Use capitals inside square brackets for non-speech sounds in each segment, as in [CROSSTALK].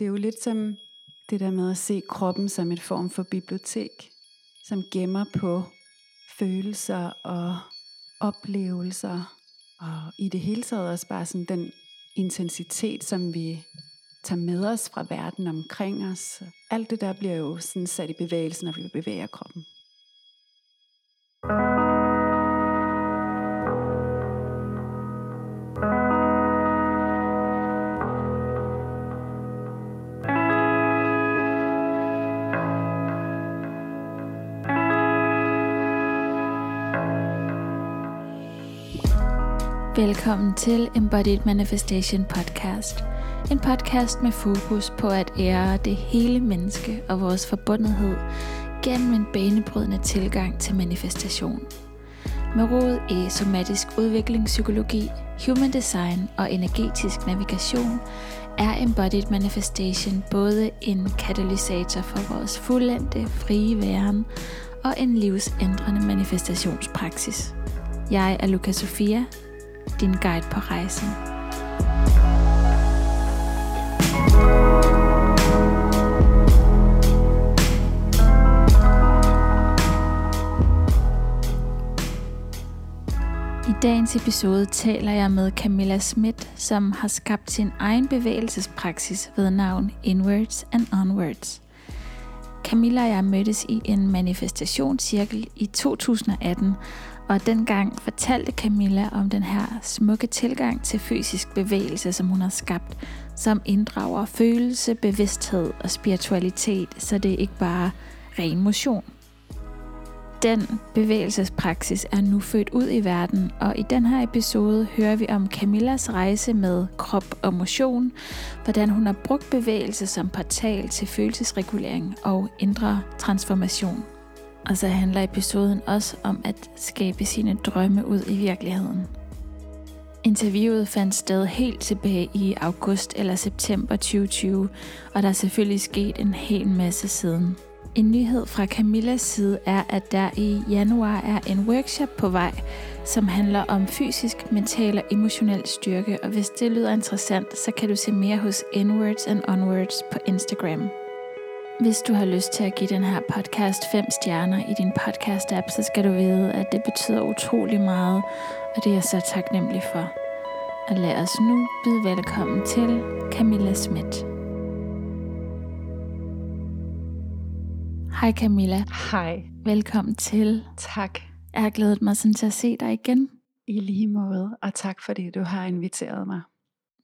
Det er jo lidt som det der med at se kroppen som et form for bibliotek, som gemmer på følelser og oplevelser, og i det hele taget også bare sådan den intensitet, som vi tager med os fra verden omkring os. Alt det der bliver jo sådan sat i bevægelse, når vi bevæger kroppen. Velkommen til Embodied Manifestation Podcast. En podcast med fokus på at ære det hele menneske og vores forbundethed gennem en banebrydende tilgang til manifestation. Med rod i somatisk udviklingspsykologi, human design og energetisk navigation er Embodied Manifestation både en katalysator for vores fuldendte frie væren og en livsændrende manifestationspraksis. Jeg er Luca Sofia, din guide på rejsen. I dagens episode taler jeg med Camilla Schmidt, som har skabt sin egen bevægelsespraksis ved navn Inwards and Onwards. Camilla og jeg mødtes i en manifestationscirkel i 2018, og dengang fortalte Camilla om den her smukke tilgang til fysisk bevægelse, som hun har skabt, som inddrager følelse, bevidsthed og spiritualitet, så det ikke bare ren motion. Den bevægelsespraksis er nu født ud i verden, og i den her episode hører vi om Camillas rejse med krop og motion, hvordan hun har brugt bevægelse som portal til følelsesregulering og indre transformation. Og så handler episoden også om at skabe sine drømme ud i virkeligheden. Interviewet fandt sted helt tilbage i august eller september 2020, og der er selvfølgelig sket en hel masse siden. En nyhed fra Camillas side er, at der i januar er en workshop på vej, som handler om fysisk, mental og emotionel styrke, og hvis det lyder interessant, så kan du se mere hos Inwards and Onwards på Instagram. Hvis du har lyst til at give den her podcast 5 stjerner i din podcast-app, så skal du vide, at det betyder utrolig meget, og det er jeg så taknemmelig for. Og lad os nu byde velkommen til Camilla Schmidt. Hej Camilla. Hej. Velkommen til. Tak. Jeg har glædet mig sådan til at se dig igen. I lige måde, og tak fordi du har inviteret mig.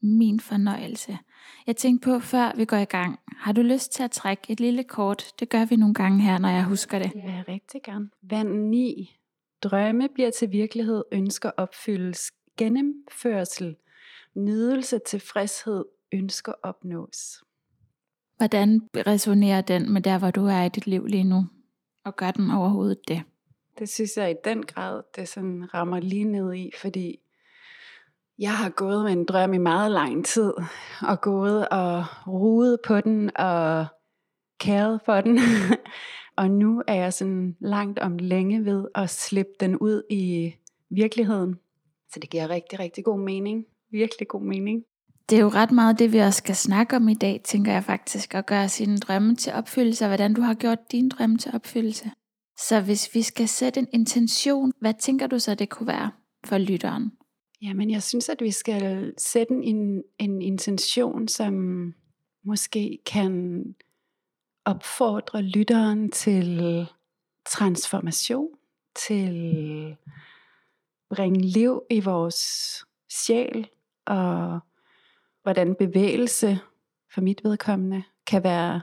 Min fornøjelse. Jeg tænkte på, før vi går i gang, har du lyst til at trække et lille kort? Det gør vi nogle gange her, når jeg husker det. Det vil jeg rigtig gerne. Vand 9. Drømme bliver til virkelighed, ønsker opfyldes, gennemførsel, nydelse, tilfredshed, ønsker opnås. Hvordan resonerer den med der, hvor du er i dit liv lige nu? Og gør den overhovedet det? Det synes jeg i den grad, det sådan rammer lige ned i, fordi jeg har gået med en drøm i meget lang tid, og gået og ruet på den, og kæret for den. [LAUGHS] og nu er jeg sådan langt om længe ved at slippe den ud i virkeligheden. Så det giver rigtig, rigtig god mening. Virkelig god mening. Det er jo ret meget det, vi også skal snakke om i dag, tænker jeg faktisk, at gøre sine drømme til opfyldelse, og hvordan du har gjort din drømme til opfyldelse. Så hvis vi skal sætte en intention, hvad tænker du så, det kunne være for lytteren? Jamen, jeg synes, at vi skal sætte en, en intention, som måske kan opfordre lytteren til transformation, til bringe liv i vores sjæl, og hvordan bevægelse for mit vedkommende kan være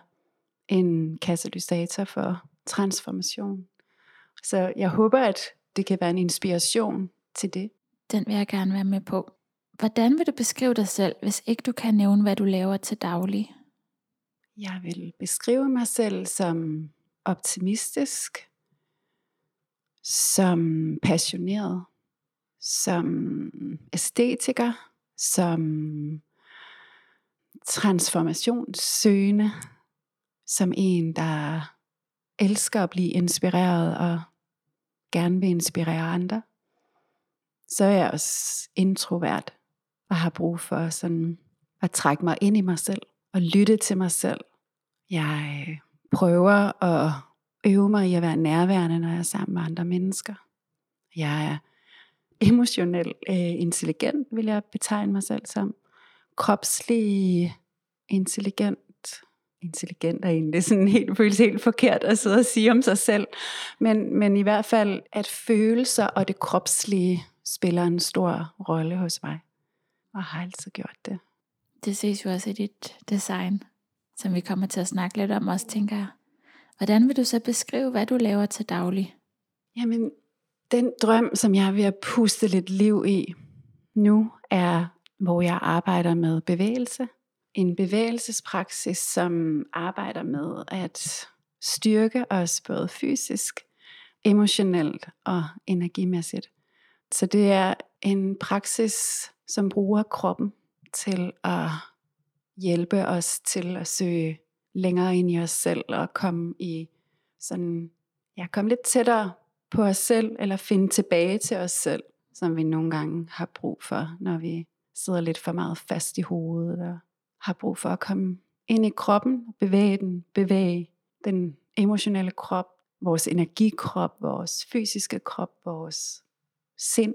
en katalysator for transformation. Så jeg håber, at det kan være en inspiration til det. Den vil jeg gerne være med på. Hvordan vil du beskrive dig selv, hvis ikke du kan nævne, hvad du laver til daglig? Jeg vil beskrive mig selv som optimistisk, som passioneret, som æstetiker, som transformationssøgende, som en, der elsker at blive inspireret og gerne vil inspirere andre så er jeg også introvert og har brug for sådan at trække mig ind i mig selv og lytte til mig selv. Jeg øh, prøver at øve mig i at være nærværende, når jeg er sammen med andre mennesker. Jeg er emotionelt øh, intelligent, vil jeg betegne mig selv som. Kropslig intelligent. Intelligent er egentlig sådan helt, føles helt forkert at sidde og sige om sig selv. Men, men i hvert fald, at følelser og det kropslige spiller en stor rolle hos mig. Og har altid gjort det. Det ses jo også i dit design, som vi kommer til at snakke lidt om også, tænker jeg. Hvordan vil du så beskrive, hvad du laver til daglig? Jamen, den drøm, som jeg er ved at puste lidt liv i nu, er, hvor jeg arbejder med bevægelse. En bevægelsespraksis, som arbejder med at styrke os både fysisk, emotionelt og energimæssigt. Så det er en praksis, som bruger kroppen til at hjælpe os til at søge længere ind i os selv og komme i sådan, ja, komme lidt tættere på os selv, eller finde tilbage til os selv, som vi nogle gange har brug for, når vi sidder lidt for meget fast i hovedet, og har brug for at komme ind i kroppen, bevæge den, bevæge den emotionelle krop, vores energikrop, vores fysiske krop, vores sind.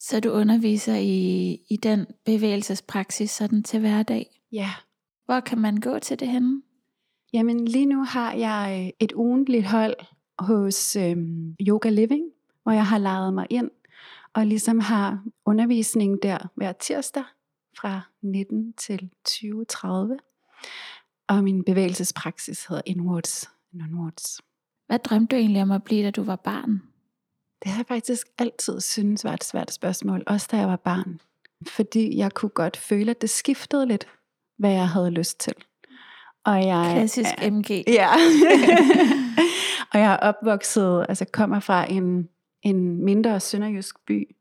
Så du underviser i, i den bevægelsespraksis sådan til hverdag? Ja. Hvor kan man gå til det henne? Jamen lige nu har jeg et ugentligt hold hos øhm, Yoga Living, hvor jeg har lejet mig ind og ligesom har undervisning der hver tirsdag fra 19 til 20.30. Og min bevægelsespraksis hedder Inwards and Onwards. Hvad drømte du egentlig om at blive, da du var barn? Det har jeg faktisk altid synes var et svært spørgsmål, også da jeg var barn. Fordi jeg kunne godt føle, at det skiftede lidt, hvad jeg havde lyst til. Og jeg, Klassisk ja, MG. [LAUGHS] Ja. og jeg er opvokset, altså kommer fra en, en mindre sønderjysk by.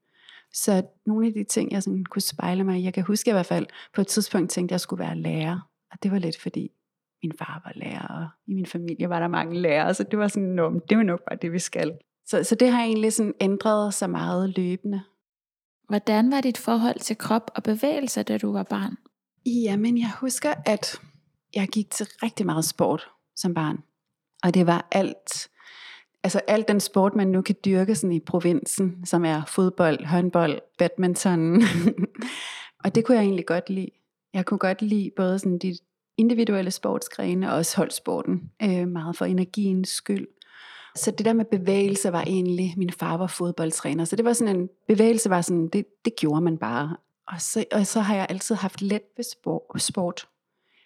Så nogle af de ting, jeg sådan kunne spejle mig i, jeg kan huske i hvert fald, på et tidspunkt tænkte, jeg, at jeg skulle være lærer. Og det var lidt fordi, min far var lærer, og i min familie var der mange lærere, så det var sådan, Nå, det var nok bare det, vi skal. Så, så det har egentlig sådan ændret sig meget løbende. Hvordan var dit forhold til krop og bevægelser, da du var barn? Jamen, jeg husker, at jeg gik til rigtig meget sport som barn. Og det var alt, altså alt den sport, man nu kan dyrke sådan i provinsen, som er fodbold, håndbold, badminton. [LAUGHS] og det kunne jeg egentlig godt lide. Jeg kunne godt lide både sådan de individuelle sportsgrene og også holdsporten, øh, meget for energiens skyld. Så det der med bevægelse var egentlig, min far var fodboldtræner, så det var sådan en, bevægelse var sådan, det, det gjorde man bare. Og så, og så har jeg altid haft let ved sport.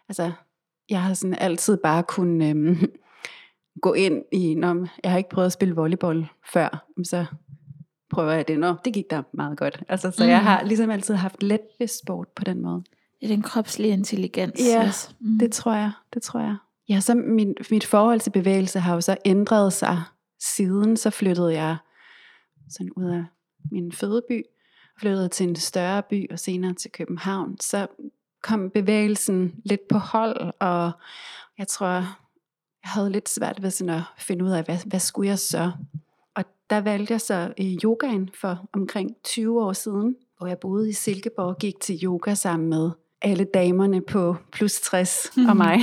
Altså, jeg har sådan altid bare kunnet øhm, [LAUGHS] gå ind i, når jeg har ikke prøvet at spille volleyball før, så prøver jeg det. Nå, det gik da meget godt. Altså, så mm. jeg har ligesom altid haft let ved sport på den måde. Det er den kropslige intelligens. Ja, også. Mm. det tror jeg. Det tror jeg. Ja, så min, mit forhold til bevægelse har jo så ændret sig. Siden så flyttede jeg sådan ud af min fødeby, flyttede til en større by og senere til København. Så kom bevægelsen lidt på hold, og jeg tror, jeg havde lidt svært ved sådan at finde ud af, hvad, hvad skulle jeg så? Og der valgte jeg så øh, yogaen for omkring 20 år siden, hvor jeg boede i Silkeborg og gik til yoga sammen med alle damerne på plus 60 og mhm. mig.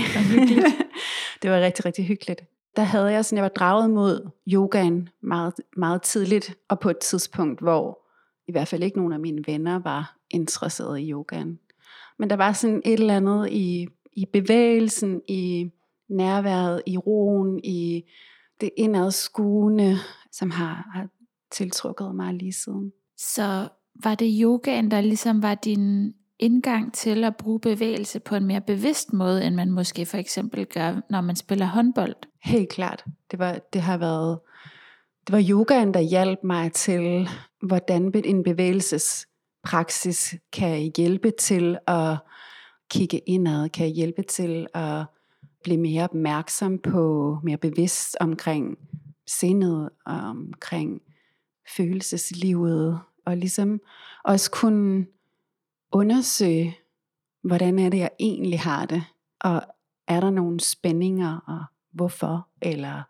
[LAUGHS] det var rigtig, rigtig hyggeligt. Der havde jeg sådan, jeg var draget mod yogaen meget, meget tidligt, og på et tidspunkt, hvor i hvert fald ikke nogen af mine venner var interesseret i yogaen. Men der var sådan et eller andet i, i bevægelsen, i nærværet, i roen, i det indadskuende, som har, har tiltrukket mig lige siden. Så var det yogaen, der ligesom var din indgang til at bruge bevægelse på en mere bevidst måde, end man måske for eksempel gør, når man spiller håndbold? Helt klart. Det, var, det har været det var yogaen, der hjalp mig til, hvordan en bevægelsespraksis kan hjælpe til at kigge indad, kan hjælpe til at blive mere opmærksom på, mere bevidst omkring sindet, omkring følelseslivet, og ligesom også kunne undersøge, hvordan er det, jeg egentlig har det, og er der nogle spændinger, og hvorfor, eller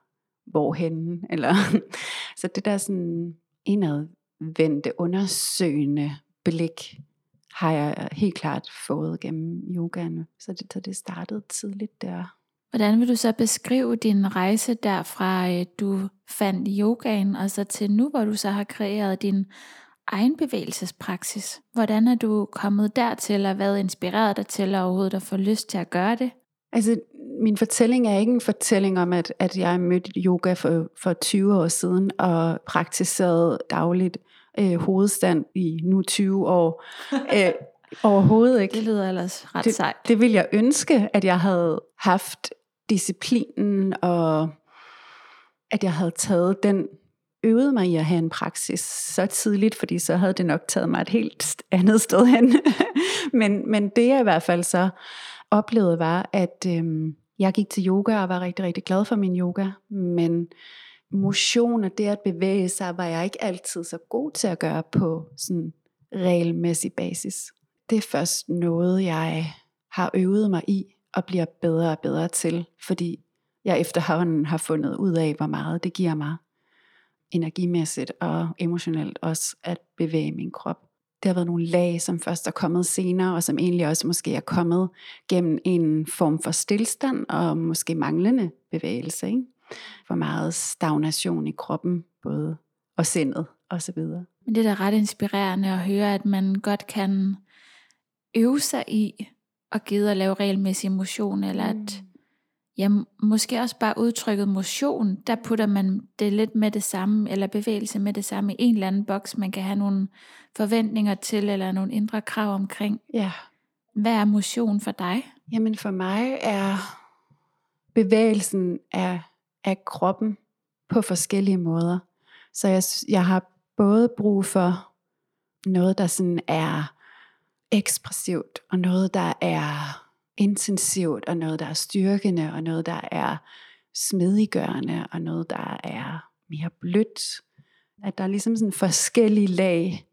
hvorhen, eller [LAUGHS] så det der sådan indadvendte, undersøgende blik, har jeg helt klart fået gennem yogaen. Så det, så det startede tidligt der. Hvordan vil du så beskrive din rejse derfra, øh, du fandt yogaen, og så til nu, hvor du så har kreeret din egen bevægelsespraksis? Hvordan er du kommet dertil, og hvad inspirerer dig til overhovedet at få lyst til at gøre det? Altså, min fortælling er ikke en fortælling om, at, at jeg mødte yoga for, for 20 år siden og praktiserede dagligt øh, hovedstand i nu 20 år. Æ, [LAUGHS] overhovedet ikke. Det lyder ellers ret det, sejt. Det ville jeg ønske, at jeg havde haft disciplinen, og at jeg havde taget den, øvet mig i at have en praksis så tidligt, fordi så havde det nok taget mig et helt andet sted hen. [LAUGHS] men, men det jeg i hvert fald så oplevede var, at øhm, jeg gik til yoga og var rigtig, rigtig glad for min yoga, men motion og det at bevæge sig, var jeg ikke altid så god til at gøre på sådan regelmæssig basis. Det er først noget, jeg har øvet mig i og bliver bedre og bedre til, fordi jeg efterhånden har fundet ud af, hvor meget det giver mig energimæssigt og emotionelt også at bevæge min krop. Det har været nogle lag, som først er kommet senere, og som egentlig også måske er kommet gennem en form for stillstand og måske manglende bevægelse. Ikke? For meget stagnation i kroppen, både og sindet osv. Men det er da ret inspirerende at høre, at man godt kan øve sig i at gide at lave regelmæssig motion, eller at Mm. Ja, måske også bare udtrykket motion, der putter man det lidt med det samme, eller bevægelse med det samme i en eller anden boks, man kan have nogle forventninger til, eller nogle indre krav omkring. Ja, Hvad er motion for dig? Jamen for mig er bevægelsen af, af kroppen på forskellige måder. Så jeg, jeg har både brug for noget, der sådan er ekspressivt, og noget, der er intensivt, og noget, der er styrkende, og noget, der er smidiggørende, og noget, der er mere blødt. At der er ligesom sådan forskellige lag,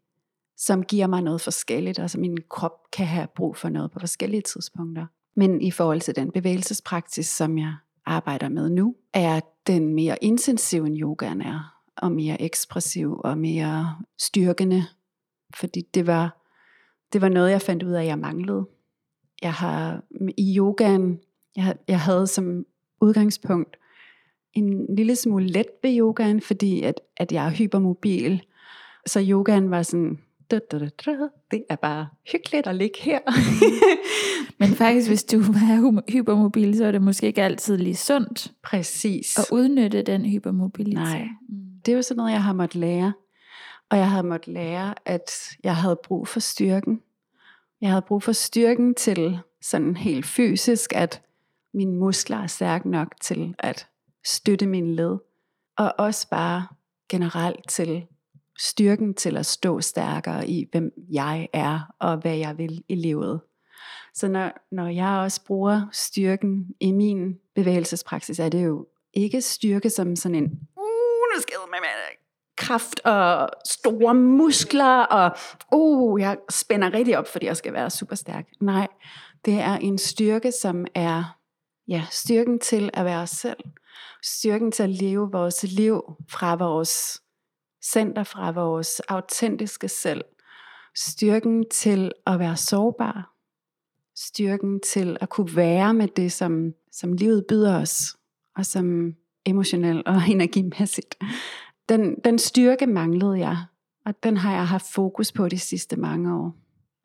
som giver mig noget forskelligt, og som min krop kan have brug for noget på forskellige tidspunkter. Men i forhold til den bevægelsespraksis, som jeg arbejder med nu, er den mere intensiv end yogaen er, og mere ekspressiv og mere styrkende, fordi det var, det var noget, jeg fandt ud af, at jeg manglede. Jeg har i yogaen, jeg, jeg havde som udgangspunkt en lille smule let ved yogaen, fordi at, at jeg er hypermobil. Så yogaen var sådan, da, da, da, da, det er bare hyggeligt at ligge her. [LAUGHS] Men faktisk, hvis du er hypermobil, så er det måske ikke altid lige sundt Præcis. at udnytte den hypermobilitet. Nej. Mm. Det er jo sådan noget, jeg har måttet lære. Og jeg havde måttet lære, at jeg havde brug for styrken. Jeg havde brug for styrken til sådan helt fysisk, at mine muskler er stærke nok til at støtte min led. Og også bare generelt til styrken til at stå stærkere i, hvem jeg er og hvad jeg vil i livet. Så når, når jeg også bruger styrken i min bevægelsespraksis, er det jo ikke styrke som sådan en, uh, nu skal jeg med, med kraft og store muskler, og uh, jeg spænder rigtig op, fordi jeg skal være super stærk. Nej, det er en styrke, som er ja, styrken til at være os selv. Styrken til at leve vores liv fra vores center, fra vores autentiske selv. Styrken til at være sårbar. Styrken til at kunne være med det, som, som livet byder os, og som emotionelt og [LAUGHS] energimæssigt. Den, den styrke manglede jeg, og den har jeg haft fokus på de sidste mange år.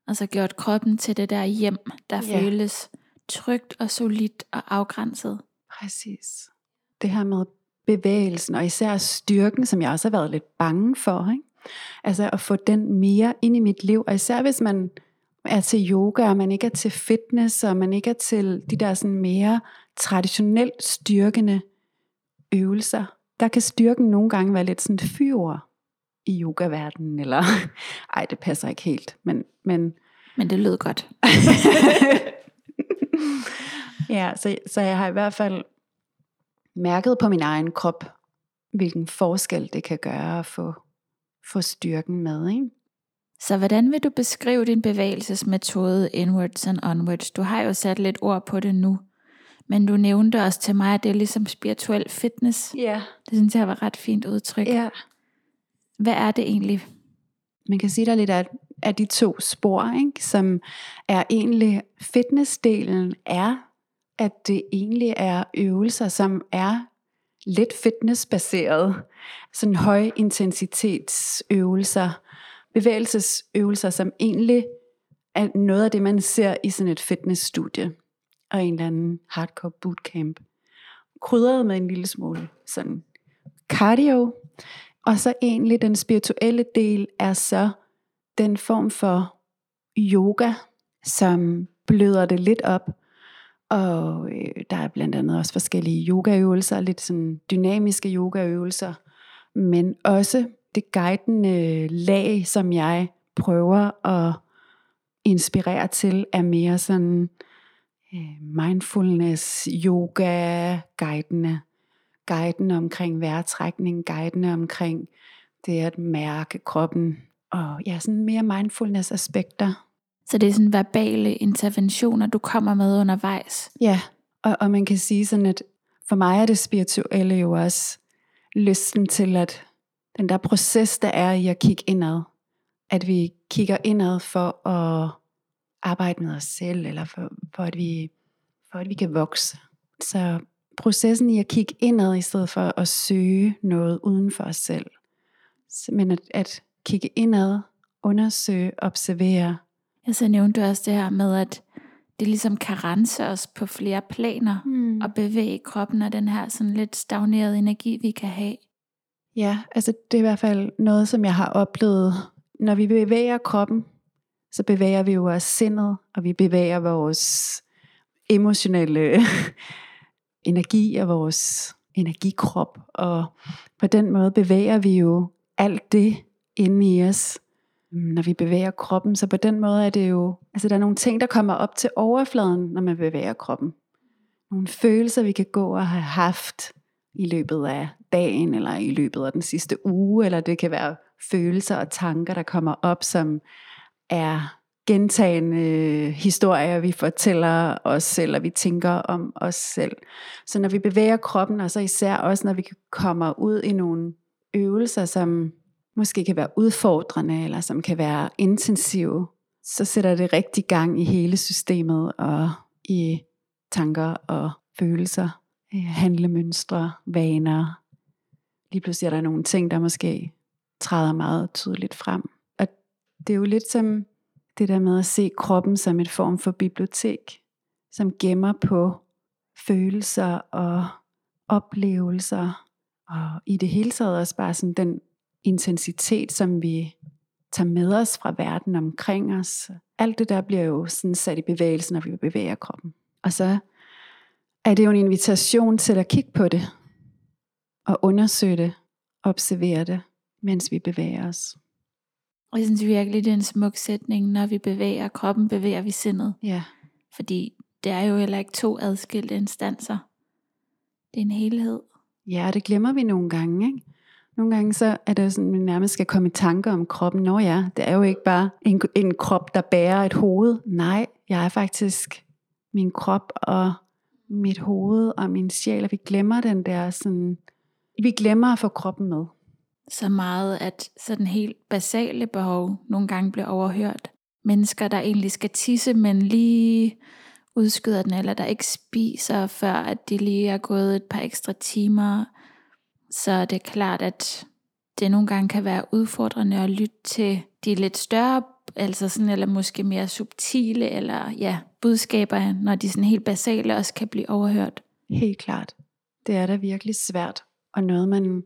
Altså gjort kroppen til det der hjem, der Ja. føles trygt og solidt og afgrænset. Præcis. Det her med bevægelsen, og især styrken, som jeg også har været lidt bange for. Ikke? Altså at få den mere ind i mit liv, og især hvis man er til yoga, og man ikke er til fitness, og man ikke er til de der sådan mere traditionelt styrkende øvelser. Der kan styrken nogle gange være lidt sådan et fyr i yogaverdenen, eller [LAUGHS] ej, det passer ikke helt, men, men Men det lød godt. [LAUGHS] ja, så, så jeg har i hvert fald mærket på min egen krop, hvilken forskel det kan gøre at få, få styrken med. Ikke? Så hvordan vil du beskrive din bevægelsesmetode inwards and onwards? Du har jo sat lidt ord på det nu. Men du nævnte også til mig, at det er ligesom spirituel fitness. Ja. Det synes jeg var ret fint udtryk. ja. Hvad er det egentlig? Man kan sige, der er lidt af af de to spor, ikke? som er egentlig, fitnessdelen er, at det egentlig er øvelser, som er lidt fitnessbaseret, sådan høj intensitetsøvelser, bevægelsesøvelser, som egentlig er noget af det, man ser i sådan et fitnessstudie og en eller anden hardcore bootcamp. Krydret med en lille smule sådan cardio, og så egentlig den spirituelle del er så den form for yoga, som bløder det lidt op. Og øh, der er blandt andet også forskellige yogaøvelser, lidt sådan dynamiske yogaøvelser, men også det guidende lag, som jeg prøver at inspirere til, er mere sådan øh, mindfulness, yoga, guidende guiden omkring vejrtrækning, guiden omkring det at mærke kroppen, og ja, sådan mere mindfulness aspekter. Så det er sådan verbale interventioner, du kommer med undervejs? Ja, og, og man kan sige sådan, at for mig er det spirituelle jo også lysten til, at den der proces, der er i at kigge indad, at vi kigger indad for at arbejde med os selv, eller for, for, at, vi, for at vi kan vokse. Så processen i at kigge indad, i stedet for at søge noget uden for os selv. Men at, at kigge indad, undersøge, observere. Jeg så nævnte også det her med, at det ligesom kan rense os på flere planer, mm. og bevæge kroppen af den her sådan lidt stagnerede energi, vi kan have. Ja, altså det er i hvert fald noget, som jeg har oplevet. Når vi bevæger kroppen, så bevæger vi jo vores sindet, og vi bevæger vores emotionelle [LAUGHS] energi og vores energikrop. Og på den måde bevæger vi jo alt det inde i os, når vi bevæger kroppen. Så på den måde er det jo, altså der er nogle ting, der kommer op til overfladen, når man bevæger kroppen. Nogle følelser, vi kan gå og have haft i løbet af dagen, eller i løbet af den sidste uge, eller det kan være følelser og tanker, der kommer op, som er gentagende historier, vi fortæller os selv, og vi tænker om os selv. Så når vi bevæger kroppen, og så især også når vi kommer ud i nogle øvelser, som måske kan være udfordrende, eller som kan være intensive, så sætter det rigtig gang i hele systemet, og i tanker og følelser, øh, handlemønstre, vaner. Lige pludselig er der nogle ting, der måske træder meget tydeligt frem. Det er jo lidt som det der med at se kroppen som et form for bibliotek, som gemmer på følelser og oplevelser, og i det hele taget også bare sådan den intensitet, som vi tager med os fra verden omkring os. Alt det der bliver jo sådan sat i bevægelse, når vi bevæger kroppen. Og så er det jo en invitation til at kigge på det, og undersøge det, observere det, mens vi bevæger os. Og jeg synes virkelig, det er en smuk sætning, når vi bevæger kroppen, bevæger vi sindet. Ja. Fordi det er jo heller ikke to adskilte instanser. Det er en helhed. Ja, det glemmer vi nogle gange, ikke? Nogle gange så er det sådan, at man nærmest skal komme i tanker om kroppen. Nå ja, det er jo ikke bare en, en krop, der bærer et hoved. Nej, jeg er faktisk min krop og mit hoved og min sjæl, og vi glemmer den der sådan, vi glemmer at få kroppen med så meget, at sådan helt basale behov nogle gange bliver overhørt. Mennesker, der egentlig skal tisse, men lige udskyder den, eller der ikke spiser, før at de lige er gået et par ekstra timer, så det er klart, at det nogle gange kan være udfordrende at lytte til de lidt større, altså sådan, eller måske mere subtile, eller ja, budskaber, når de sådan helt basale også kan blive overhørt. Helt klart. Det er da virkelig svært, og noget man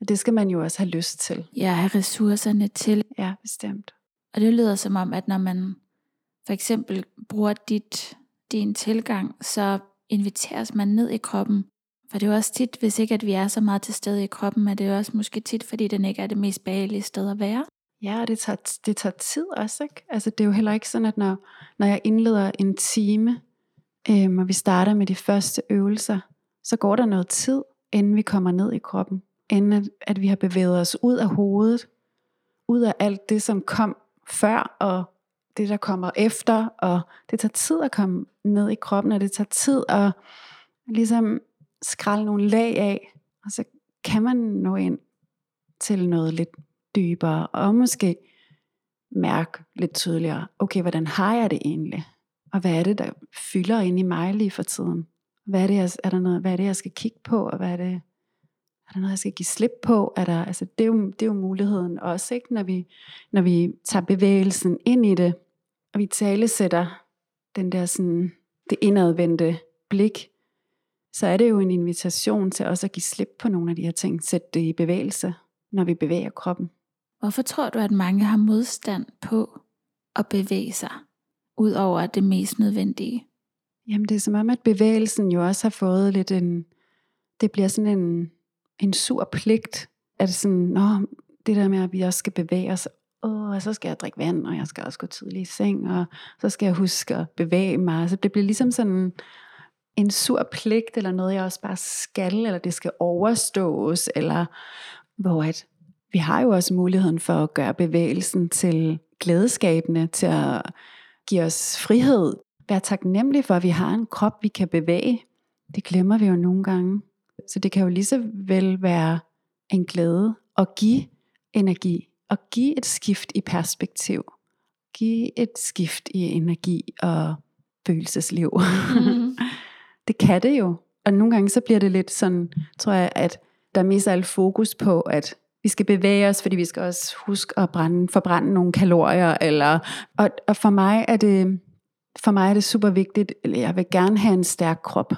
og det skal man jo også have lyst til. Ja, have ressourcerne til. Ja, bestemt. Og det lyder som om, at når man for eksempel bruger dit, din tilgang, så inviteres man ned i kroppen. For det er jo også tit, hvis ikke at vi er så meget til stede i kroppen, er det jo også måske tit, fordi den ikke er det mest behagelige sted at være. Ja, og det tager, det tager tid også, ikke? Altså det er jo heller ikke sådan, at når, når jeg indleder en time, øhm, og vi starter med de første øvelser, så går der noget tid, inden vi kommer ned i kroppen end at, at vi har bevæget os ud af hovedet, ud af alt det, som kom før, og det, der kommer efter, og det tager tid at komme ned i kroppen, og det tager tid at ligesom skralde nogle lag af, og så kan man nå ind til noget lidt dybere, og måske mærke lidt tydeligere, okay, hvordan har jeg det egentlig? Og hvad er det, der fylder ind i mig lige for tiden? Hvad er det, jeg, er der noget, hvad er det, jeg skal kigge på, og hvad er det, er der noget, jeg skal give slip på? Er der, altså, det, er jo, det er jo muligheden også, ikke? Når, vi, når vi tager bevægelsen ind i det, og vi talesætter den der sådan, det indadvendte blik, så er det jo en invitation til også at give slip på nogle af de her ting, sætte det i bevægelse, når vi bevæger kroppen. Hvorfor tror du, at mange har modstand på at bevæge sig, ud over det mest nødvendige? Jamen det er som om, at bevægelsen jo også har fået lidt en, det bliver sådan en, en sur pligt, at sådan, nå, det der med, at vi også skal bevæge os, åh, og så skal jeg drikke vand, og jeg skal også gå tidligt i seng, og så skal jeg huske at bevæge mig. Så det bliver ligesom sådan en sur pligt, eller noget, jeg også bare skal, eller det skal overstås, eller hvor at vi har jo også muligheden for at gøre bevægelsen til glædeskabende, til at give os frihed, være taknemmelig for, at vi har en krop, vi kan bevæge. Det glemmer vi jo nogle gange. Så det kan jo lige så vel være en glæde at give energi, og give et skift i perspektiv. Give et skift i energi og følelsesliv. Mm. [LAUGHS] det kan det jo. Og nogle gange så bliver det lidt sådan, tror jeg, at der er mest alt fokus på, at vi skal bevæge os, fordi vi skal også huske at brænde, forbrænde nogle kalorier. Eller, og, og for mig er det for mig er det super vigtigt, jeg vil gerne have en stærk krop.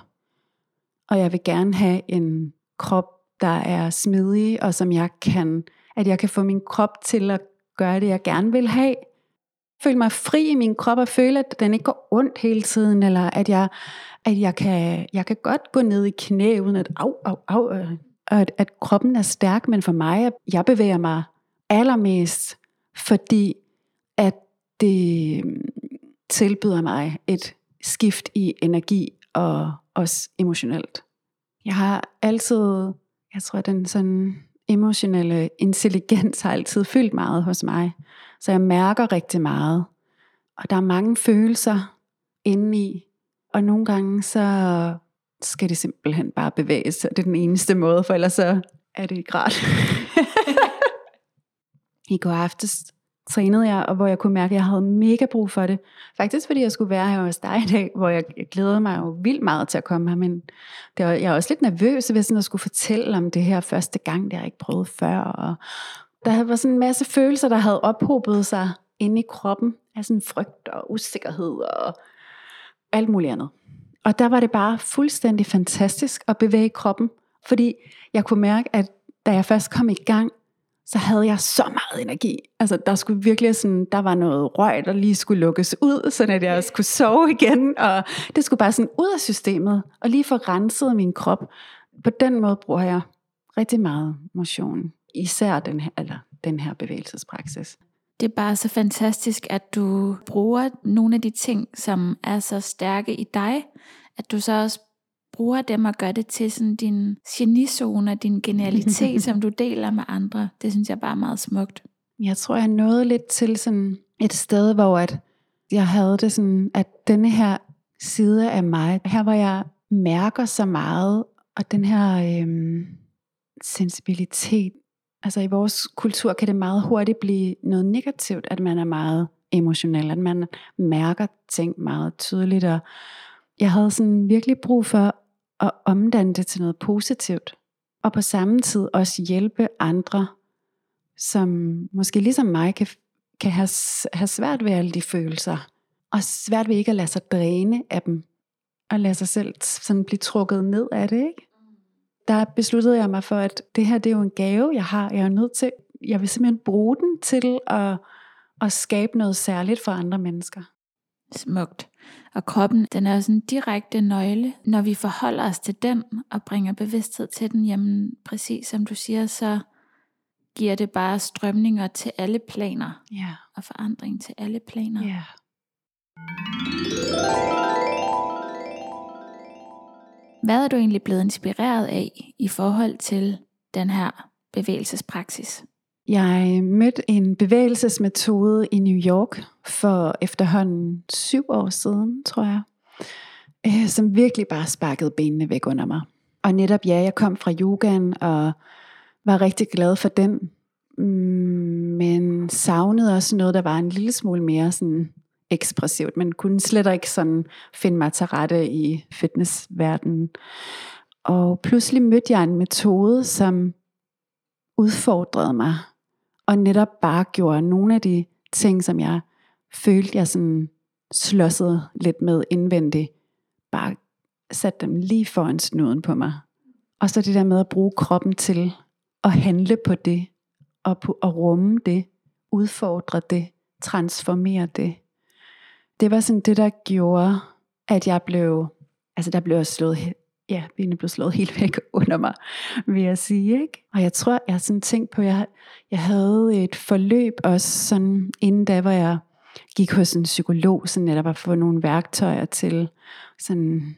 Og jeg vil gerne have en krop, der er smidig, og som jeg kan, at jeg kan få min krop til at gøre det, jeg gerne vil have. Føle mig fri i min krop og føle, at den ikke går ondt hele tiden, eller at jeg, at jeg, kan, jeg kan godt gå ned i knæ, uden at au, au, au, og at, at kroppen er stærk, men for mig, jeg bevæger mig allermest, fordi at det øh, tilbyder mig et skift i energi og også emotionelt. Jeg har altid, jeg tror, den sådan emotionelle intelligens har altid fyldt meget hos mig. Så jeg mærker rigtig meget. Og der er mange følelser indeni. Og nogle gange så skal det simpelthen bare bevæge sig. Det er den eneste måde, for ellers så er det ikke rart. [LAUGHS] I går aftes trænede jeg, og hvor jeg kunne mærke, at jeg havde mega brug for det. Faktisk fordi jeg skulle være her hos dig i dag, hvor jeg, glædede mig jo vildt meget til at komme her, men det var, jeg var også lidt nervøs ved sådan at skulle fortælle om det her første gang, det har jeg ikke prøvet før. Og der var sådan en masse følelser, der havde ophobet sig inde i kroppen, af sådan frygt og usikkerhed og alt muligt andet. Og der var det bare fuldstændig fantastisk at bevæge kroppen, fordi jeg kunne mærke, at da jeg først kom i gang, så havde jeg så meget energi. Altså der skulle virkelig sådan, der var noget røg, der lige skulle lukkes ud, så at jeg [LAUGHS] skulle sove igen, og det skulle bare sådan ud af systemet, og lige få renset min krop. På den måde bruger jeg rigtig meget motion, især den her, eller den her bevægelsespraksis. Det er bare så fantastisk, at du bruger nogle af de ting, som er så stærke i dig, at du så også bruger dem og gør det til sådan din genizone og din genialitet, [LAUGHS] som du deler med andre. Det synes jeg bare er meget smukt. Jeg tror, jeg nåede lidt til sådan et sted, hvor at jeg havde det sådan, at denne her side af mig, her hvor jeg mærker så meget, og den her øhm, sensibilitet, altså i vores kultur kan det meget hurtigt blive noget negativt, at man er meget emotionel, at man mærker ting meget tydeligt, og jeg havde sådan virkelig brug for og omdanne det til noget positivt. Og på samme tid også hjælpe andre, som måske ligesom mig kan, kan have, have svært ved alle de følelser. Og svært ved ikke at lade sig dræne af dem. Og lade sig selv sådan blive trukket ned af det. Ikke? Der besluttede jeg mig for, at det her det er jo en gave, jeg har. Jeg er nødt til, jeg vil simpelthen bruge den til at, at skabe noget særligt for andre mennesker. Smukt. Og kroppen, den er sådan en direkte nøgle. Når vi forholder os til den og bringer bevidsthed til den, jamen præcis som du siger, så giver det bare strømninger til alle planer. Ja. Og forandring til alle planer. Ja. Hvad er du egentlig blevet inspireret af i forhold til den her bevægelsespraksis? Jeg mødte en bevægelsesmetode i New York for efterhånden syv år siden, tror jeg, øh, som virkelig bare sparkede benene væk under mig. Og netop ja, jeg kom fra yogaen og var rigtig glad for den mm, men savnede også noget, der var en lille smule mere sådan ekspressivt, men kunne slet ikke sådan finde mig til rette i fitnessverdenen. Og pludselig mødte jeg en metode, som udfordrede mig, og netop bare gjorde nogle af de ting, som jeg følte, jeg sådan slåsede lidt med indvendigt, bare satte dem lige foran snuden på mig. Og så det der med at bruge kroppen til at handle på det, og på at rumme det, udfordre det, transformere det. Det var sådan det, der gjorde, at jeg blev, altså der blev jeg slået, ja, benene blev slået helt væk [LAUGHS] under mig, vil jeg sige, ikke? Og jeg tror, jeg har sådan tænkt på, jeg, jeg havde et forløb også sådan, inden da, hvor jeg gik hos en psykolog, sådan netop at få nogle værktøjer til sådan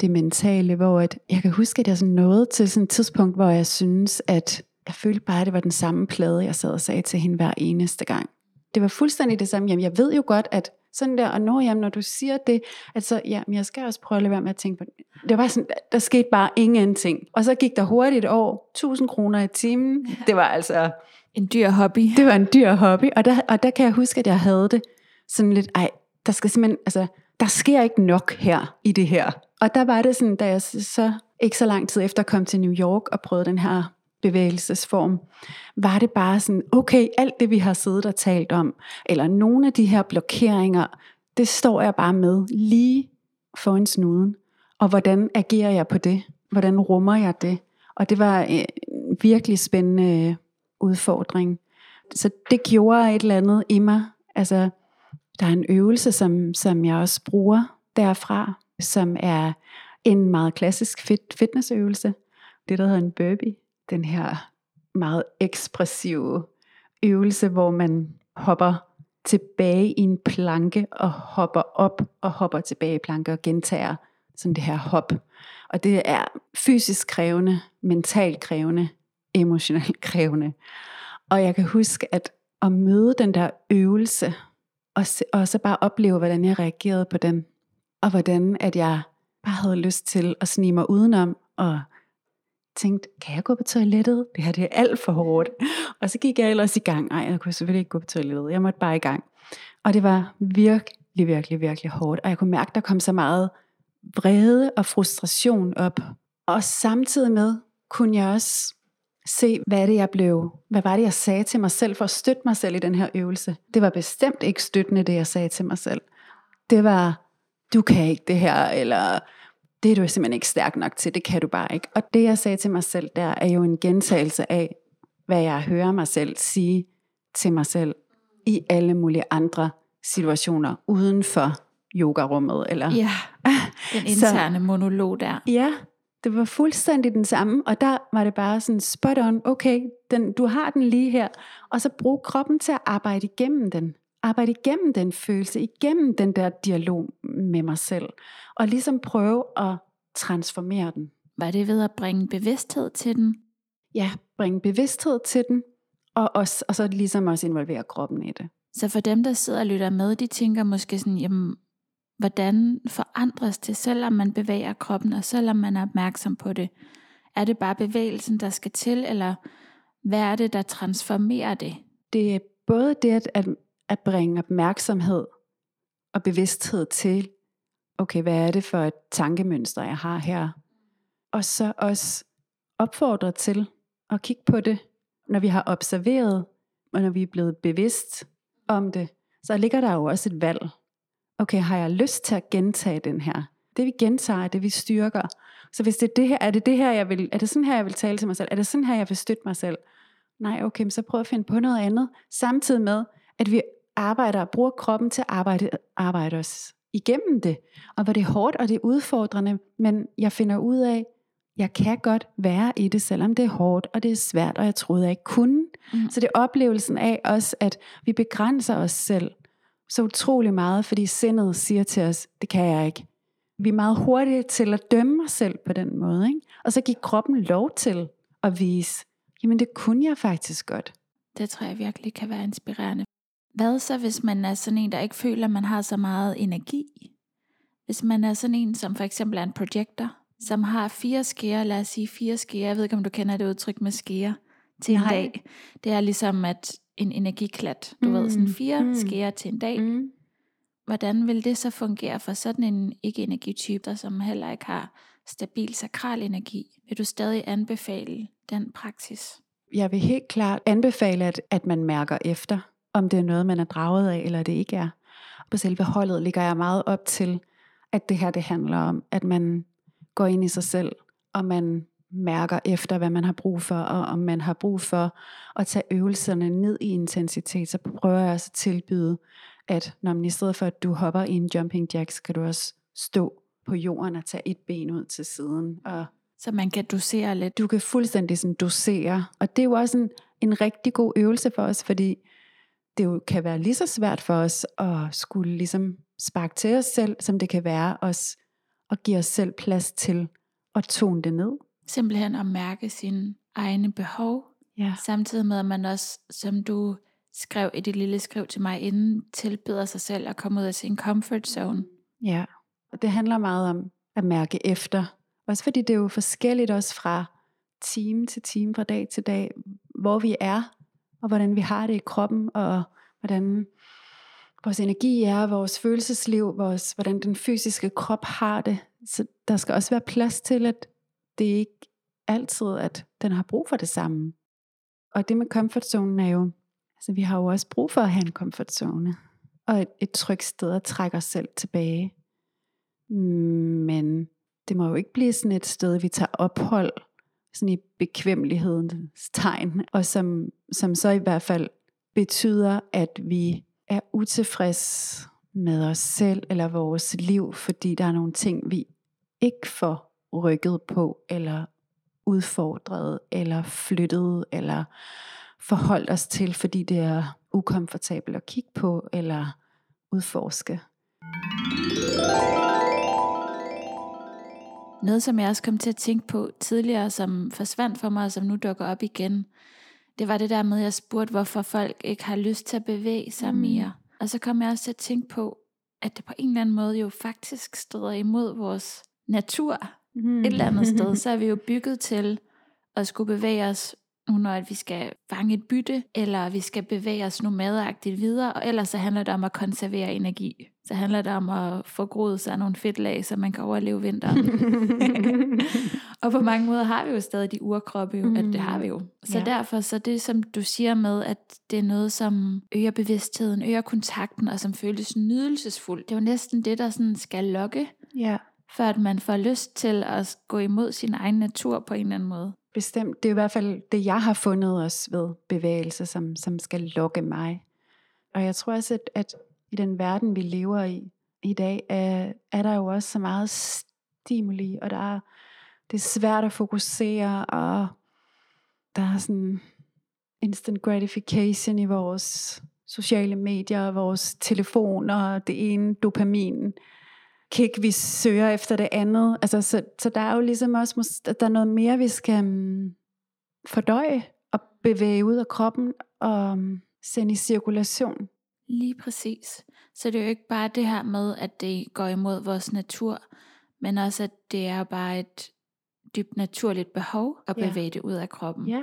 det mentale, hvor at, jeg kan huske, at jeg sådan nåede til sådan et tidspunkt, hvor jeg synes, at jeg følte bare, at det var den samme plade, jeg sad og sagde til hende hver eneste gang. Det var fuldstændig det samme. Jamen, jeg ved jo godt, at sådan der, og når, jamen, når du siger det, at så, ja, jeg skal også prøve at lade være med at tænke på det. Det var sådan, der skete bare ingenting. Og så gik der hurtigt et år, 1000 kroner i timen. Det var altså... En dyr hobby. Det var en dyr hobby, og der, og der kan jeg huske, at jeg havde det sådan lidt, ej, der skal simpelthen, altså, der sker ikke nok her i det her. Og der var det sådan, da jeg så ikke så lang tid efter kom til New York og prøvede den her bevægelsesform, var det bare sådan, okay, alt det vi har siddet og talt om, eller nogle af de her blokeringer, det står jeg bare med lige foran snuden. Og hvordan agerer jeg på det? Hvordan rummer jeg det? Og det var øh, en virkelig spændende øh, udfordring. Så det gjorde et eller andet i mig. Altså, der er en øvelse, som, som jeg også bruger derfra, som er en meget klassisk fit, fitnessøvelse. Det, der hedder en burpee. Den her meget ekspressive øvelse, hvor man hopper tilbage i en planke og hopper op og hopper tilbage i planke og gentager sådan det her hop. Og det er fysisk krævende, mentalt krævende, emotionelt [LAUGHS] krævende. Og jeg kan huske, at at møde den der øvelse, og, se, og så bare opleve, hvordan jeg reagerede på den, og hvordan at jeg bare havde lyst til at snige mig udenom, og tænkte, kan jeg gå på toilettet? Det her det er alt for hårdt. Og så gik jeg ellers i gang. Ej, jeg kunne selvfølgelig ikke gå på toilettet. Jeg måtte bare i gang. Og det var virkelig, virkelig, virkelig hårdt. Og jeg kunne mærke, der kom så meget vrede og frustration op. Og samtidig med kunne jeg også se, hvad det jeg blev, hvad var det jeg sagde til mig selv for at støtte mig selv i den her øvelse. Det var bestemt ikke støttende det jeg sagde til mig selv. Det var, du kan ikke det her, eller det er du simpelthen ikke stærk nok til, det kan du bare ikke. Og det jeg sagde til mig selv der, er jo en gentagelse af, hvad jeg hører mig selv sige til mig selv i alle mulige andre situationer uden for yogarummet. Eller. Ja, [LAUGHS] den interne Så, monolog der. Ja, det var fuldstændig den samme, og der var det bare sådan spot on, okay, den, du har den lige her, og så brug kroppen til at arbejde igennem den. Arbejde igennem den følelse, igennem den der dialog med mig selv, og ligesom prøve at transformere den. Var det ved at bringe bevidsthed til den? Ja, bringe bevidsthed til den, og, også, og så ligesom også involvere kroppen i det. Så for dem, der sidder og lytter med, de tænker måske sådan, jamen, hvordan forandres det, selvom man bevæger kroppen, og selvom man er opmærksom på det? Er det bare bevægelsen, der skal til, eller hvad er det, der transformerer det? Det er både det at, at at bringe opmærksomhed og bevidsthed til, okay, hvad er det for et tankemønster, jeg har her? Og så også opfordre til at kigge på det, når vi har observeret, og når vi er blevet bevidst om det, så ligger der jo også et valg okay, har jeg lyst til at gentage den her? Det vi gentager, er det vi styrker. Så hvis det er det her, er det det her, jeg vil, er det sådan her, jeg vil tale til mig selv? Er det sådan her, jeg vil støtte mig selv? Nej, okay, så prøv at finde på noget andet. Samtidig med, at vi arbejder og bruger kroppen til at arbejde, arbejde os igennem det. Og hvor det er hårdt, og det er udfordrende, men jeg finder ud af, jeg kan godt være i det, selvom det er hårdt, og det er svært, og jeg troede, jeg ikke kunne. Mm. Så det er oplevelsen af også, at vi begrænser os selv så utrolig meget, fordi sindet siger til os, det kan jeg ikke. Vi er meget hurtige til at dømme os selv på den måde. Ikke? Og så giver kroppen lov til at vise, jamen det kunne jeg faktisk godt. Det tror jeg virkelig kan være inspirerende. Hvad så, hvis man er sådan en, der ikke føler, at man har så meget energi? Hvis man er sådan en, som for eksempel er en projektor, som har fire skære, lad os sige fire skære, jeg ved ikke, om du kender det udtryk med skære, til en Nej. dag. Det er ligesom at en energiklat, du mm. ved, sådan fire mm. skeer til en dag. Mm. Hvordan vil det så fungere for sådan en ikke-energitype, der som heller ikke har stabil sakral energi? Vil du stadig anbefale den praksis? Jeg vil helt klart anbefale, at, at man mærker efter, om det er noget, man er draget af, eller det ikke er. På selve holdet ligger jeg meget op til, at det her det handler om, at man går ind i sig selv, og man mærker efter, hvad man har brug for, og om man har brug for at tage øvelserne ned i intensitet, så prøver jeg også at tilbyde, at når man i stedet for, at du hopper i en jumping jack, så kan du også stå på jorden og tage et ben ud til siden, og Så man kan dosere lidt. du kan fuldstændig sådan dosere. Og det er jo også en, en rigtig god øvelse for os, fordi det jo kan være lige så svært for os at skulle ligesom sparke til os selv, som det kan være os at give os selv plads til at tone det ned. Simpelthen at mærke sine egne behov, Ja. samtidig med at man også, som du skrev i dit lille skriv til mig inden, tilbyder sig selv at komme ud af sin comfort zone. Ja, og det handler meget om at mærke efter. Også fordi det er jo forskelligt også fra time til time, fra dag til dag, hvor vi er, og hvordan vi har det i kroppen, og hvordan vores energi er, vores følelsesliv, vores, hvordan den fysiske krop har det. Så der skal også være plads til, at det ikke altid, at den har brug for det samme. Og det med comfortzonen er jo, altså vi har jo også brug for at have en comfortzone, og et, et trygt sted at trække os selv tilbage. Men det må jo ikke blive sådan et sted, vi tager ophold, sådan i bekvemmelighedens tegn, og som, som så i hvert fald betyder, at vi er utilfreds med os selv eller vores liv, fordi der er nogle ting, vi ikke får rykket på, eller udfordret, eller flyttet, eller forholdt os til, fordi det er ukomfortabelt at kigge på, eller udforske. Noget, som jeg også kom til at tænke på tidligere, som forsvandt for mig, og som nu dukker op igen, det var det der med, at jeg spurgte, hvorfor folk ikke har lyst til at bevæge sig Mm. mere. Og så kom jeg også til at tænke på, at det på en eller anden måde jo faktisk strider imod vores natur. Mm. Et eller andet sted, [LAUGHS] så er vi jo bygget til at skulle bevæge os nu når at vi skal fange et bytte, eller vi skal bevæge os nomadagtigt videre, og ellers så handler det om at konservere energi. Så handler det om at få groet sig nogle fedtlag, så man kan overleve vinteren. [LAUGHS] og på mange måder har vi jo stadig de urkroppe, jo, mm. at det har vi jo. Så Ja. ja. derfor, så det som du siger med, at det er noget, som øger bevidstheden, øger kontakten, og som føles nydelsesfuldt. Det er jo næsten det, der sådan skal lokke, ja, for at man får lyst til at gå imod sin egen natur på en eller anden måde bestemt. Det er i hvert fald det, jeg har fundet os ved bevægelse, som, som skal lokke mig. Og jeg tror også, at, at i den verden, vi lever i i dag, er, er der jo også så meget stimuli, og der er, det er svært at fokusere, og der er sådan instant gratification i vores sociale medier, vores telefoner, det ene dopamin kick, vi søger efter det andet. Altså, så, så der er jo ligesom også, der er noget mere, vi skal um, fordøje og bevæge ud af kroppen og um, sende i cirkulation. Lige præcis. Så det er jo ikke bare det her med, at det går imod vores natur, men også at det er bare et dybt naturligt behov at Ja. bevæge det ud af kroppen, Ja,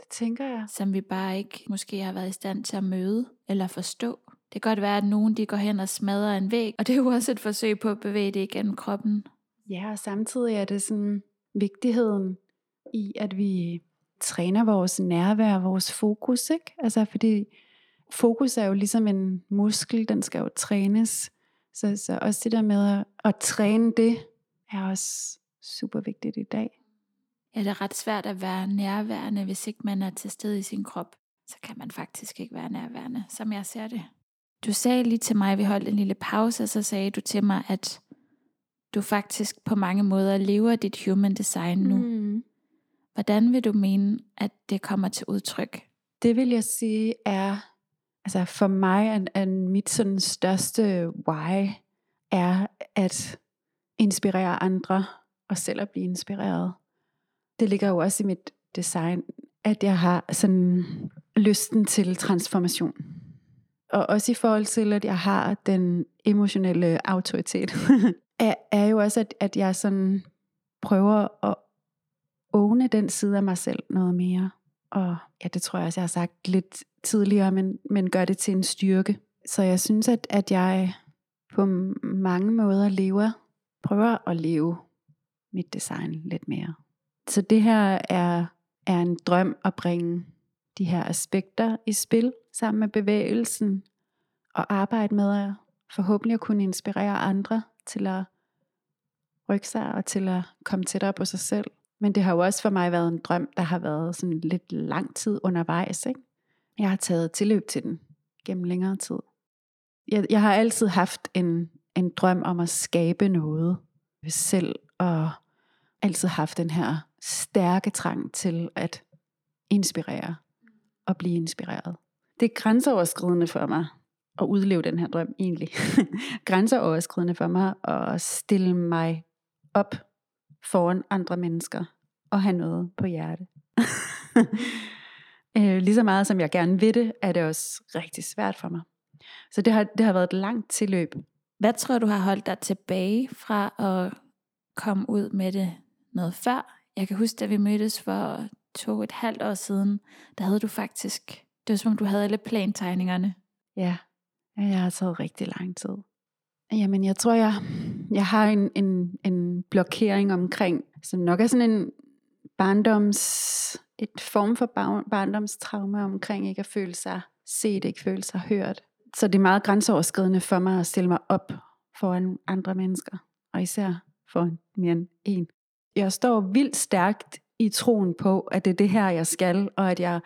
det tænker jeg. som vi bare ikke måske har været i stand til at møde eller forstå. Det kan godt være, at nogen de går hen og smadrer en væg, og det er jo også et forsøg på at bevæge det igennem kroppen. Ja, og samtidig er det sådan vigtigheden i, at vi træner vores nærvær, vores fokus, ikke? Altså fordi fokus er jo ligesom en muskel, den skal jo trænes. Så, så også det der med at, at træne det, er også super vigtigt i dag. Ja, det er ret svært at være nærværende, hvis ikke man er til stede i sin krop. Så kan man faktisk ikke være nærværende, som jeg ser det. Du sagde lige til mig, at vi holdt en lille pause, og så sagde du til mig, at du faktisk på mange måder lever dit human design nu. Mm. Hvordan vil du mene, at det kommer til udtryk? Det vil jeg sige er, altså for mig er, er mit sådan største why, er at inspirere andre og selv at blive inspireret. Det ligger jo også i mit design, at jeg har sådan lysten til transformation. Og også i forhold til, at jeg har den emotionelle autoritet, [LAUGHS] er, er jo også, at, at jeg sådan prøver at åbne den side af mig selv noget mere. og ja, det tror jeg også, jeg har sagt lidt tidligere, men, men gør det til en styrke. Så jeg synes, at, at jeg på mange måder lever, prøver at leve mit design lidt mere. Så det her er, er en drøm at bringe de her aspekter i spil sammen med bevægelsen og arbejde med at forhåbentlig at kunne inspirere andre til at rykke sig og til at komme tættere på sig selv. Men det har jo også for mig været en drøm, der har været sådan lidt lang tid undervejs. Ikke? Jeg har taget tilløb til den gennem længere tid. Jeg, jeg har altid haft en, en drøm om at skabe noget selv, og altid haft den her stærke trang til at inspirere og blive inspireret. Det er grænseoverskridende for mig at udleve den her drøm egentlig. [LAUGHS] grænseoverskridende for mig at stille mig op foran andre mennesker og have noget på hjerte. [LAUGHS] øh, lige så meget som jeg gerne vil det, er det også rigtig svært for mig. Så det har, det har været et langt tilløb. Hvad tror du har holdt dig tilbage fra at komme ud med det noget før? Jeg kan huske, da vi mødtes for to et halvt år siden, der havde du faktisk, det var som om du havde alle plantegningerne. Ja, jeg har taget rigtig lang tid. Jamen, jeg tror, jeg, jeg har en, en, en blokering omkring, som nok er sådan en barndoms, et form for barndomstraume omkring ikke at føle sig set, ikke føle sig hørt. Så det er meget grænseoverskridende for mig at stille mig op foran andre mennesker, og især for mere end en. Jeg står vildt stærkt i troen på, at det er det her, jeg skal, og at jeg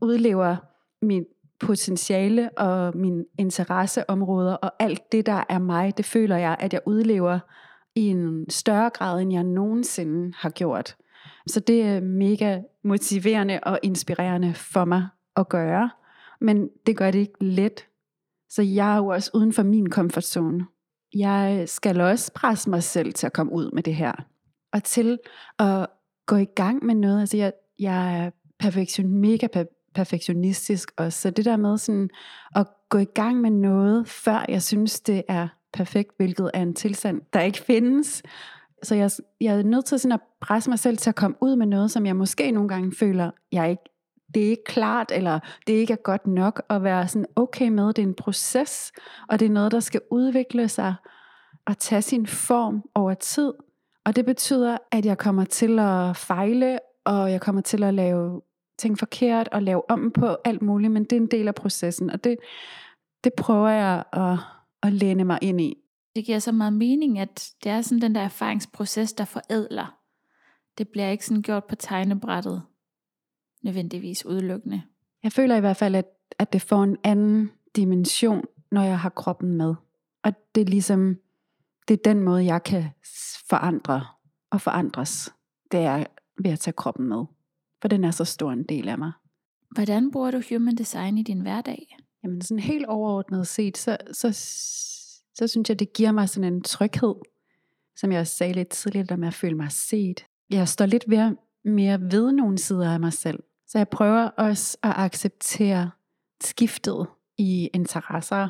udlever mit potentiale og mine interesseområder og alt det, der er mig, det føler jeg, at jeg udlever i en større grad, end jeg nogensinde har gjort. Så det er mega motiverende og inspirerende for mig at gøre, men det gør det ikke let. Så jeg er jo også uden for min komfortzone. Jeg skal også presse mig selv til at komme ud med det her, og til at gå i gang med noget. Altså jeg, jeg er perfektion, mega perfektionistisk også. Så det der med sådan at gå i gang med noget, før jeg synes, det er perfekt, hvilket er en tilstand, der ikke findes. Så jeg, jeg er nødt til sådan at presse mig selv til at komme ud med noget, som jeg måske nogle gange føler, jeg ikke, det er ikke klart, eller det ikke er godt nok at være sådan okay med. Det er en proces, og det er noget, der skal udvikle sig og tage sin form over tid. Og det betyder, at jeg kommer til at fejle, og jeg kommer til at lave ting forkert og lave om på alt muligt, men det er en del af processen, og det, det prøver jeg at, at læne mig ind i. Det giver så meget mening, at det er sådan den der erfaringsproces, der forædler. Det bliver ikke sådan gjort på tegnebrættet, nødvendigvis udelukkende. Jeg føler i hvert fald, at, at det får en anden dimension, når jeg har kroppen med. Og det er ligesom, det er den måde, jeg kan forandre og forandres. Det er ved at tage kroppen med for den er så stor en del af mig. Hvordan bruger du human design i din hverdag? Jamen sådan helt overordnet set, så, så, så synes jeg, det giver mig sådan en tryghed, som jeg også sagde lidt tidligere, der med at føle mig set. Jeg står lidt ved, mere ved nogle sider af mig selv. Så jeg prøver også at acceptere skiftet i interesser.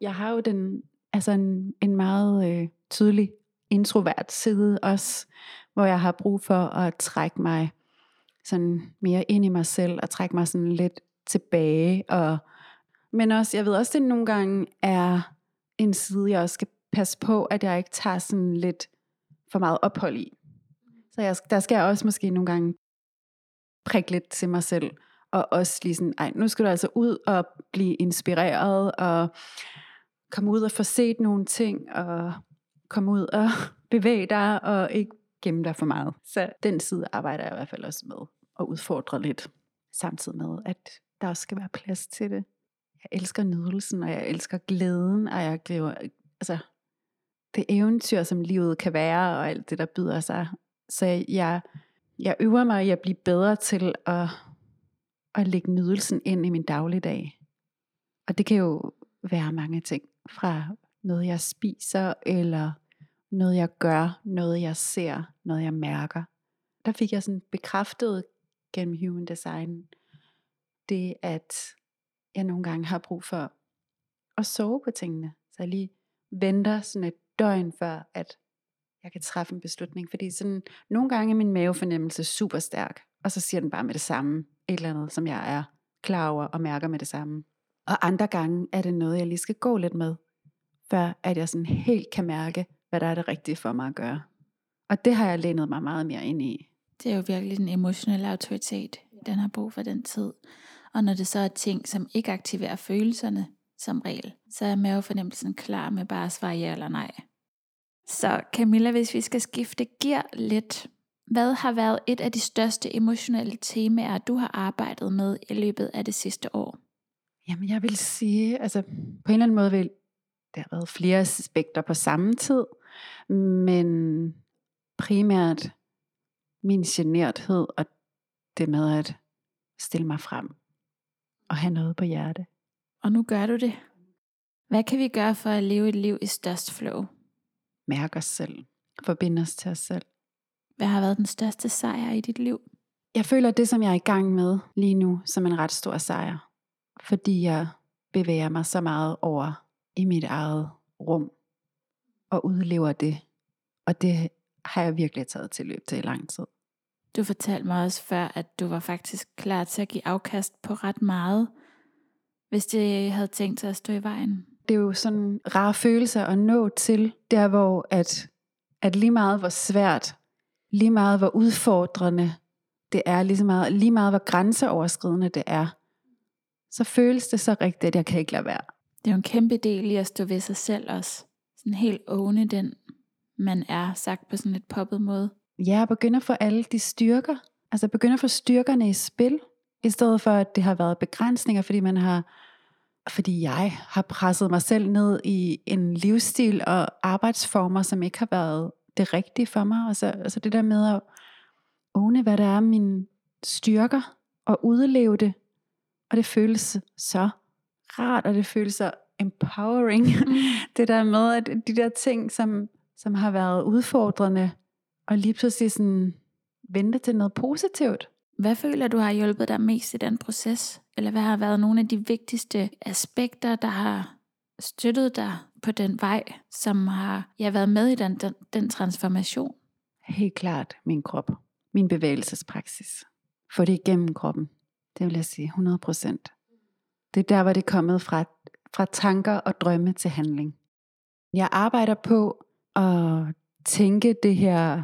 Jeg har jo den, altså en, en meget øh, tydelig introvert side også, hvor jeg har brug for at trække mig sådan mere ind i mig selv og trække mig sådan lidt tilbage. Og, men også, jeg ved også, det nogle gange er en side, jeg også skal passe på, at jeg ikke tager sådan lidt for meget ophold i. Så jeg, der skal jeg også måske nogle gange prikke lidt til mig selv, og også lige sådan, ej, nu skal du altså ud og blive inspireret, og komme ud og få set nogle ting, og komme ud og [LAUGHS] bevæge dig, og ikke gemme dig for meget. Så den side arbejder jeg i hvert fald også med at udfordre lidt, samtidig med, at der også skal være plads til det. Jeg elsker nydelsen, og jeg elsker glæden, og jeg glæder, altså, det eventyr, som livet kan være, og alt det, der byder sig. Så jeg, jeg øver mig i at blive bedre til at, at lægge nydelsen ind i min dagligdag. Og det kan jo være mange ting, fra noget jeg spiser, eller noget jeg gør, noget jeg ser, noget jeg mærker. Der fik jeg sådan bekræftet gennem human design, det at jeg nogle gange har brug for at sove på tingene. Så jeg lige venter sådan et døgn før, at jeg kan træffe en beslutning. Fordi sådan, nogle gange er min mavefornemmelse super stærk, og så siger den bare med det samme, et eller andet, som jeg er klar over og mærker med det samme. Og andre gange er det noget, jeg lige skal gå lidt med, før at jeg sådan helt kan mærke, hvad der er det rigtige for mig at gøre. Og det har jeg lænet mig meget mere ind i. Det er jo virkelig den emotionelle autoritet, den har brug for den tid. Og når det så er ting, som ikke aktiverer følelserne som regel, så er mavefornemmelsen klar med bare at svare ja eller nej. Så Camilla, hvis vi skal skifte gear lidt, hvad har været et af de største emotionelle temaer, du har arbejdet med i løbet af det sidste år? Jamen jeg vil sige, altså på en eller anden måde vil der har været flere aspekter på samme tid, men primært min generthed og det med at stille mig frem og have noget på hjerte. Og nu gør du det. Hvad kan vi gøre for at leve et liv i størst flow? Mærke os selv. Forbinde os til os selv. Hvad har været den største sejr i dit liv? Jeg føler det, som jeg er i gang med lige nu, som en ret stor sejr. Fordi jeg bevæger mig så meget over i mit eget rum og udlever det. Og det har jeg virkelig taget til løb til i lang tid. Du fortalte mig også før, at du var faktisk klar til at give afkast på ret meget, hvis det havde tænkt sig at stå i vejen. Det er jo sådan en rar følelse at nå til, der hvor at, at lige meget hvor svært, lige meget hvor udfordrende det er, lige meget, lige meget hvor grænseoverskridende det er, så føles det så rigtigt, at jeg kan ikke lade være. Det er jo en kæmpe del i at stå ved sig selv også. Sådan helt åne den, man er, sagt på sådan et poppet måde. Ja, begynde at få alle de styrker. Altså begynde at få styrkerne i spil, i stedet for at det har været begrænsninger, fordi man har fordi jeg har presset mig selv ned i en livsstil og arbejdsformer, som ikke har været det rigtige for mig. Og så altså det der med at åne, hvad der er mine styrker, og udleve det. Og det føles så rart, og det føles så empowering. Mm. [LAUGHS] det der med, at de der ting, som, som har været udfordrende, og lige pludselig sådan vente til noget positivt. Hvad føler du har hjulpet dig mest i den proces? Eller hvad har været nogle af de vigtigste aspekter, der har støttet dig på den vej, som har ja, været med i den, den, den transformation? Helt klart min krop. Min bevægelsespraksis. Få det igennem kroppen. Det vil jeg sige 100 procent. Det er der, hvor det er kommet fra, fra tanker og drømme til handling. Jeg arbejder på at tænke det her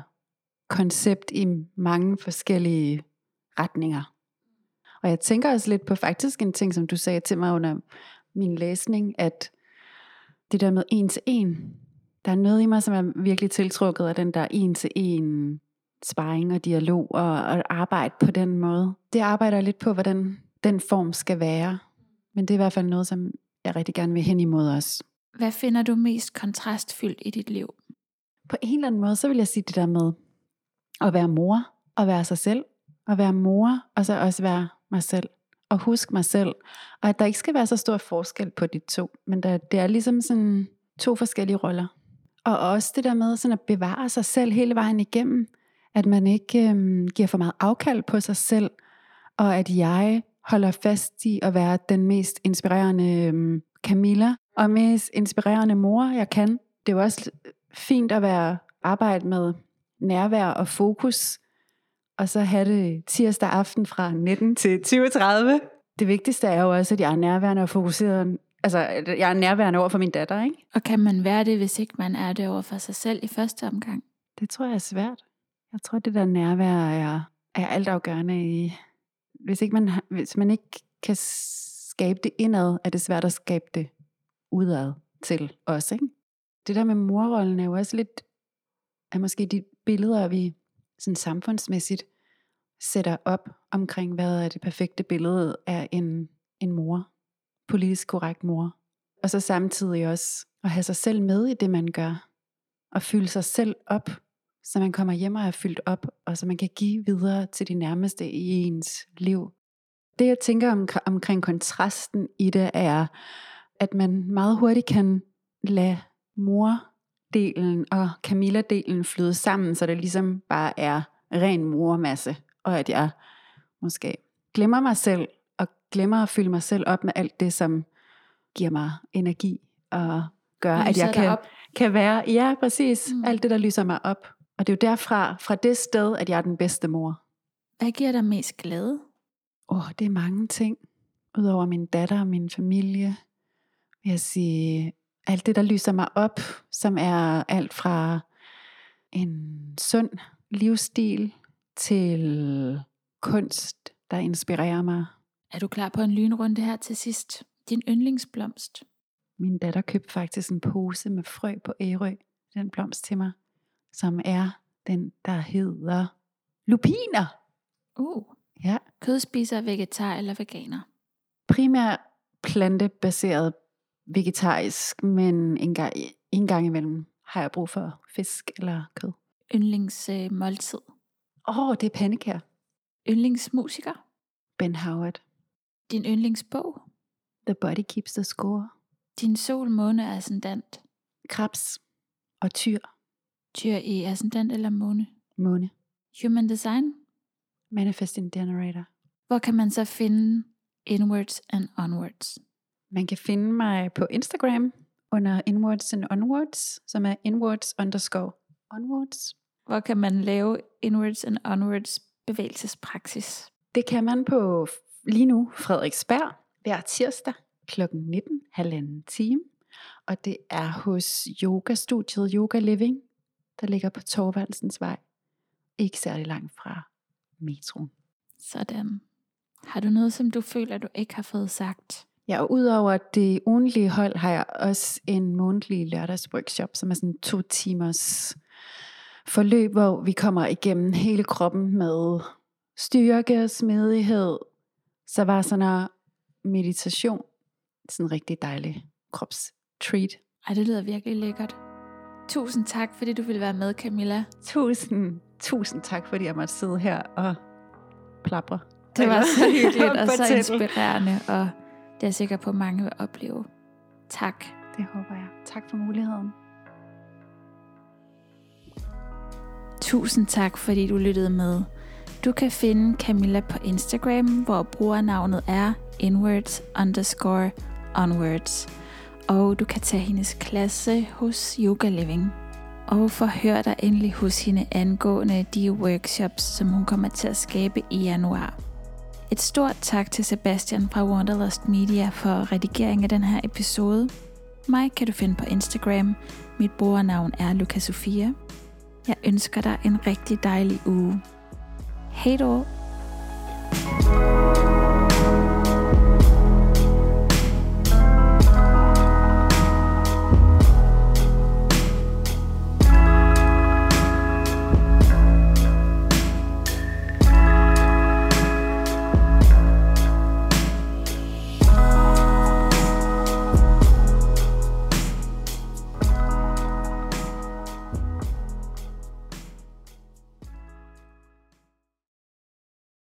koncept i mange forskellige retninger. Og jeg tænker også lidt på faktisk en ting, som du sagde til mig under min læsning, at det der med en til en, der er noget i mig, som er virkelig tiltrukket af den der en til en sparring og dialog og, og arbejde på den måde. Det arbejder jeg lidt på, hvordan den form skal være. Men det er i hvert fald noget, som jeg rigtig gerne vil hen imod os. Hvad finder du mest kontrastfyldt i dit liv? På en eller anden måde, så vil jeg sige det der med at være mor, og være sig selv, at være mor, og så også være mig selv, og huske mig selv, og at der ikke skal være så stor forskel på de to, men der, det er ligesom sådan to forskellige roller. Og også det der med sådan at bevare sig selv hele vejen igennem, at man ikke øhm, giver for meget afkald på sig selv, og at jeg holder fast i at være den mest inspirerende øhm, Camilla, og mest inspirerende mor, jeg kan. Det er jo også fint at være arbejde med nærvær og fokus, og så have det tirsdag aften fra 19 til 20.30. Det vigtigste er jo også, at jeg er nærværende og fokuseret. Altså, jeg er nærværende over for min datter, ikke? Og kan man være det, hvis ikke man er det over for sig selv i første omgang? Det tror jeg er svært. Jeg tror, det der nærvær er, er altafgørende i... Hvis, ikke man, hvis man ikke kan skabe det indad, er det svært at skabe det udad til os, ikke? Det der med morrollen er jo også lidt af måske de billeder, vi sådan samfundsmæssigt sætter op omkring, hvad er det perfekte billede af en, en mor. Politisk korrekt mor. Og så samtidig også at have sig selv med i det, man gør. Og fylde sig selv op, så man kommer hjem og er fyldt op, og så man kan give videre til de nærmeste i ens liv. Det jeg tænker om, omkring kontrasten i det er, at man meget hurtigt kan lade mor delen og Camilla-delen flyde sammen, så det ligesom bare er ren mormasse, og at jeg måske glemmer mig selv, og glemmer at fylde mig selv op med alt det, som giver mig energi, og gør, at jeg kan, kan være, ja præcis, mm. alt det, der lyser mig op. Og det er jo derfra, fra det sted, at jeg er den bedste mor. Hvad giver dig mest glæde? Åh, oh, det er mange ting. Udover min datter og min familie, vil jeg sige, alt det, der lyser mig op, som er alt fra en sund livsstil til kunst, der inspirerer mig. Er du klar på en lynrunde her til sidst? Din yndlingsblomst? Min datter købte faktisk en pose med frø på Ærø, den blomst til mig, som er den, der hedder lupiner. Uh. Ja. Kødspiser, vegetar eller veganer? Primært plantebaseret vegetarisk, men en gang, en gang imellem har jeg brug for fisk eller kød. Yndlingsmåltid? Åh, oh, det er pandekær. Yndlingsmusiker? Ben Howard. Din yndlingsbog? The Body Keeps the Score. Din sol, måne, ascendant? Krebs og tyr. Tyr i ascendant eller måne? Måne. Human design? Manifesting Generator. Hvor kan man så finde inwards and onwards? Man kan finde mig på Instagram under Inwards and Onwards, som er inwards underscore onwards. Hvor kan man lave inwards and onwards bevægelsespraksis? Det kan man på lige nu Frederiksberg hver tirsdag kl. 19, halvanden time. Og det er hos yogastudiet Yoga Living, der ligger på Torvaldsens vej. Ikke særlig langt fra metroen. Sådan. Har du noget, som du føler, du ikke har fået sagt? Ja, og udover det ugenlige hold, har jeg også en månedlig lørdagsworkshop, som er sådan to timers forløb, hvor vi kommer igennem hele kroppen med styrke, smidighed, så var sådan en meditation, sådan en rigtig dejlig kropstreat. Ej, det lyder virkelig lækkert. Tusind tak, fordi du ville være med, Camilla. Tusind, tusind tak, fordi jeg måtte sidde her og plapre. Det var så hyggeligt [LAUGHS] og så inspirerende, og det er jeg sikker på, at mange vil opleve. Tak. Det håber jeg. Tak for muligheden. Tusind tak, fordi du lyttede med. Du kan finde Camilla på Instagram, hvor brugernavnet er inwards underscore onwards. Og du kan tage hendes klasse hos Yoga Living. Og forhør dig endelig hos hende angående de workshops, som hun kommer til at skabe i januar. Et stort tak til Sebastian fra Wanderlust Media for redigering af den her episode. Mig kan du finde på Instagram. Mit brugernavn er Luca Sofia. Jeg ønsker dig en rigtig dejlig uge. Hej då!